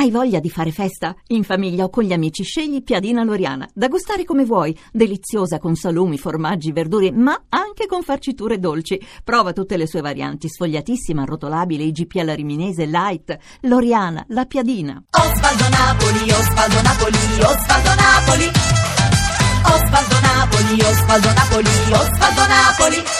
Hai voglia di fare festa? In famiglia o con gli amici scegli Piadina Loriana, da gustare come vuoi, deliziosa con salumi, formaggi, verdure, ma anche con farciture dolci. Prova tutte le sue varianti, sfogliatissima, arrotolabile, IGP alla riminese, light, Loriana, la Piadina. Osvaldo Napoli, Osvaldo Napoli, Osvaldo Napoli. Osvaldo Napoli, Osvaldo Napoli, Osvaldo Napoli.